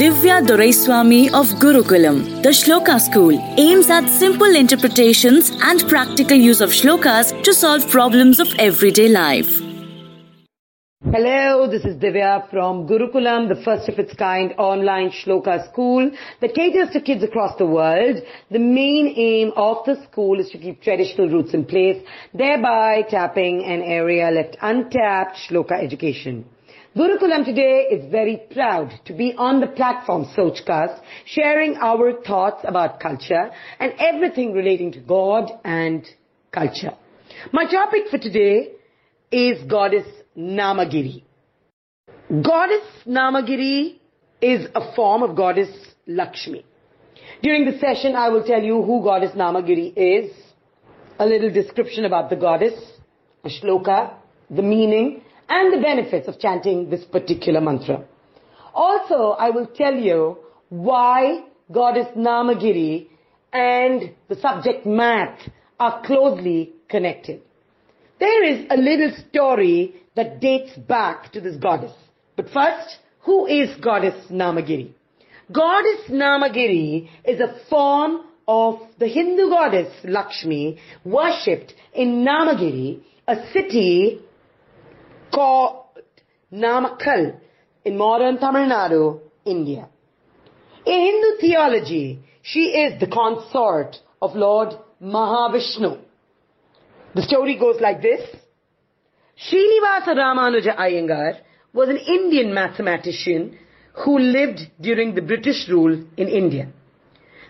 Divya Doraiswamy of Gurukulam. The Shloka School aims at simple interpretations and practical use of shlokas to solve problems of everyday life. Hello, this is Divya from Gurukulam, the first of its kind online shloka school that caters to kids across the world. The main aim of the school is to keep traditional roots in place, thereby tapping an area left untapped shloka education. Gurukulam today is very proud to be on the platform Sochcast, sharing our thoughts about culture and everything relating to God and culture. My topic for today is goddess Namagiri. Goddess Namagiri is a form of goddess Lakshmi. During the session, I will tell you who goddess Namagiri is, a little description about the goddess, a shloka, the meaning, and the benefits of chanting this particular mantra. Also, I will tell you why goddess Namagiri and the subject math are closely connected. There is a little story that dates back to this goddess. But first, who is goddess Namagiri? Goddess Namagiri is a form of the Hindu goddess Lakshmi worshipped in Namagiri, a city called Namakkal in modern Tamil Nadu, India. In Hindu theology, she is the consort of Lord Mahavishnu. The story goes like this. Srinivasa Ramanuja Iyengar was an Indian mathematician who lived during the British rule in India.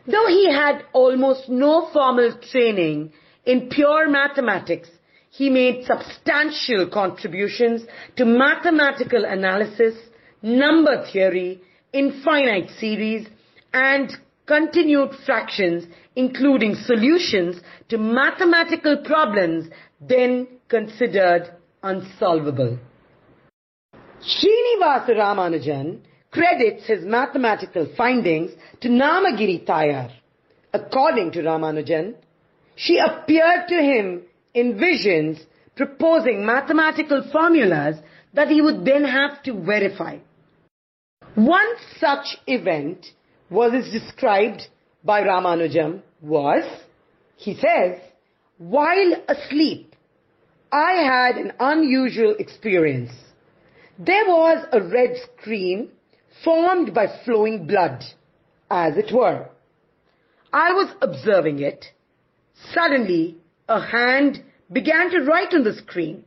Though he had almost no formal training in pure mathematics, he made substantial contributions to mathematical analysis, number theory, infinite series, and continued fractions, including solutions to mathematical problems then considered unsolvable. Srinivasa Ramanujan credits his mathematical findings to Namagiri Tayar. According to Ramanujan, she appeared to him in visions proposing mathematical formulas that he would then have to verify. One such event was as described by Ramanujan was, he says, while asleep, I had an unusual experience. There was a red screen formed by flowing blood, as it were. I was observing it. Suddenly, a hand began to write on the screen.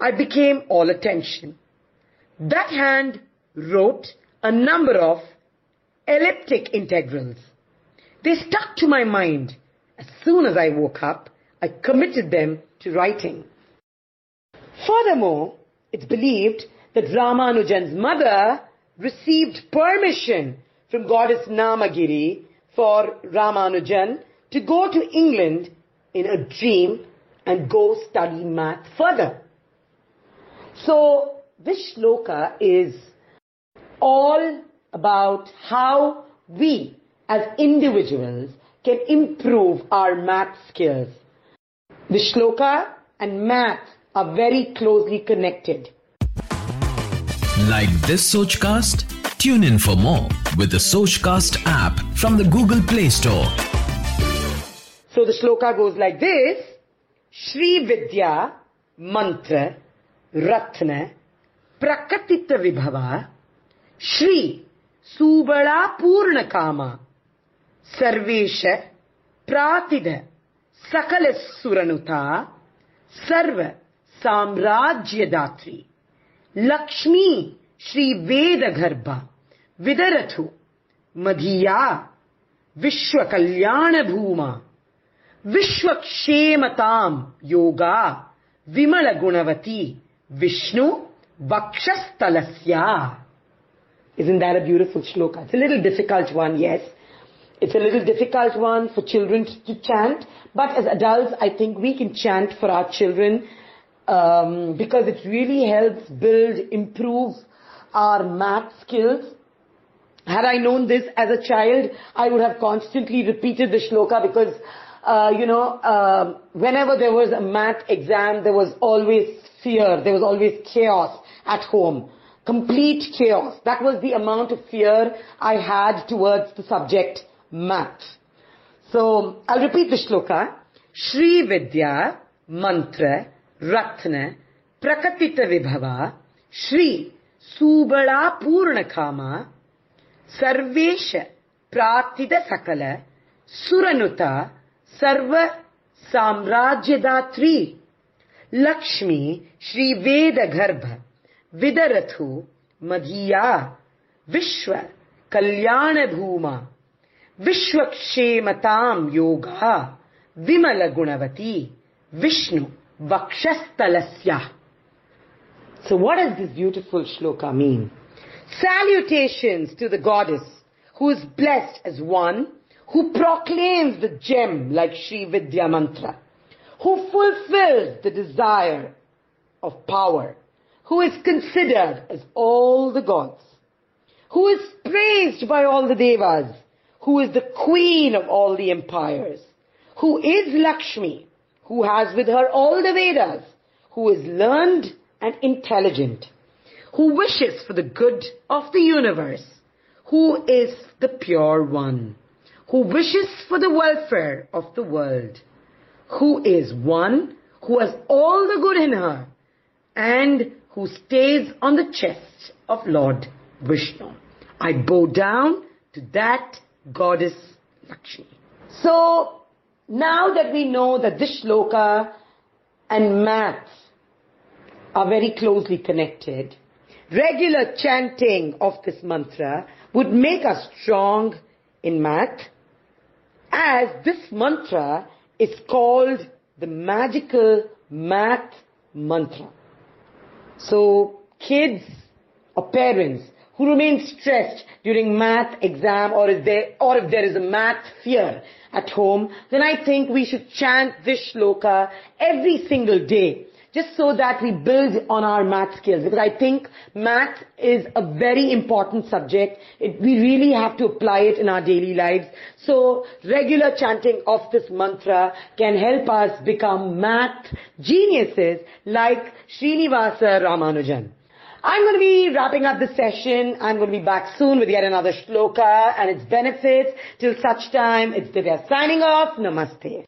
I became all attention. That hand wrote a number of elliptic integrals. They stuck to my mind. As soon as I woke up, I committed them to writing. Furthermore, it's believed that Ramanujan's mother received permission from goddess Namagiri for Ramanujan to go to England in a dream and go study math further. So this shloka is all about how we as individuals can improve our math skills. The shloka and math are very closely connected. Like this Sochcast? Tune in for more with the Sochcast app from the Google Play Store. So the shloka goes like this. Shri Vidya Mantra Ratna Prakatita Vibhava Shri Subala Purna Kama Sarvesh प्रातिद सकल सुरनुता सर्व साम्राज्य दात्री लक्ष्मी श्री वेद गर्भ विदरथु मधिया विश्व कल्याण भूमा Vishvakshema tam yoga vimala gunavati Vishnu Vakshastalya. Isn't that a beautiful shloka? It's a little difficult one, yes. It's a little difficult one for children to chant, but as adults, I think we can chant for our children um, because it really helps build, improve our math skills. Had I known this as a child, I would have constantly repeated the shloka because uh, you know, uh, whenever there was a math exam, there was always fear, there was always chaos at home complete chaos. That was the amount of fear I had towards the subject math. So, I'll repeat the shloka. Shri Vidya Mantra Ratna Prakatita Vibhava Shri Subala Purna Kama Sarvesha Pratita Sakala Suranuta Sarva Samrajyadatri Lakshmi Shri Veda Garbha Vidarathu Madhiya Vishwa Kalyana Bhuma Vishwakshematam Yoga Vimala Gunavati Vishnu Vakshastalasya So what does this beautiful shloka mean? Salutations to the goddess who is blessed as one who proclaims the gem like Sri Vidya Mantra, who fulfills the desire of power, who is considered as all the gods, who is praised by all the devas, who is the queen of all the empires, who is Lakshmi, who has with her all the Vedas, who is learned and intelligent, who wishes for the good of the universe, who is the pure one, who wishes for the welfare of the world, who is one who has all the good in her, and who stays on the chest of Lord Vishnu. I bow down to that goddess Lakshmi. So, now that we know that this shloka and maths are very closely connected, regular chanting of this mantra would make us strong in math as this mantra is called the magical math mantra. So kids or parents who remain stressed during math exam or if there, or if there is a math fear at home, then I think we should chant this shloka every single day just so that we build on our math skills because I think math is a very important subject. It, we really have to apply it in our daily lives. So regular chanting of this mantra can help us become math geniuses like Srinivasa Ramanujan. I'm going to be wrapping up the session. I'm going to be back soon with yet another shloka and its benefits. Till such time, it's Divya signing off. Namaste.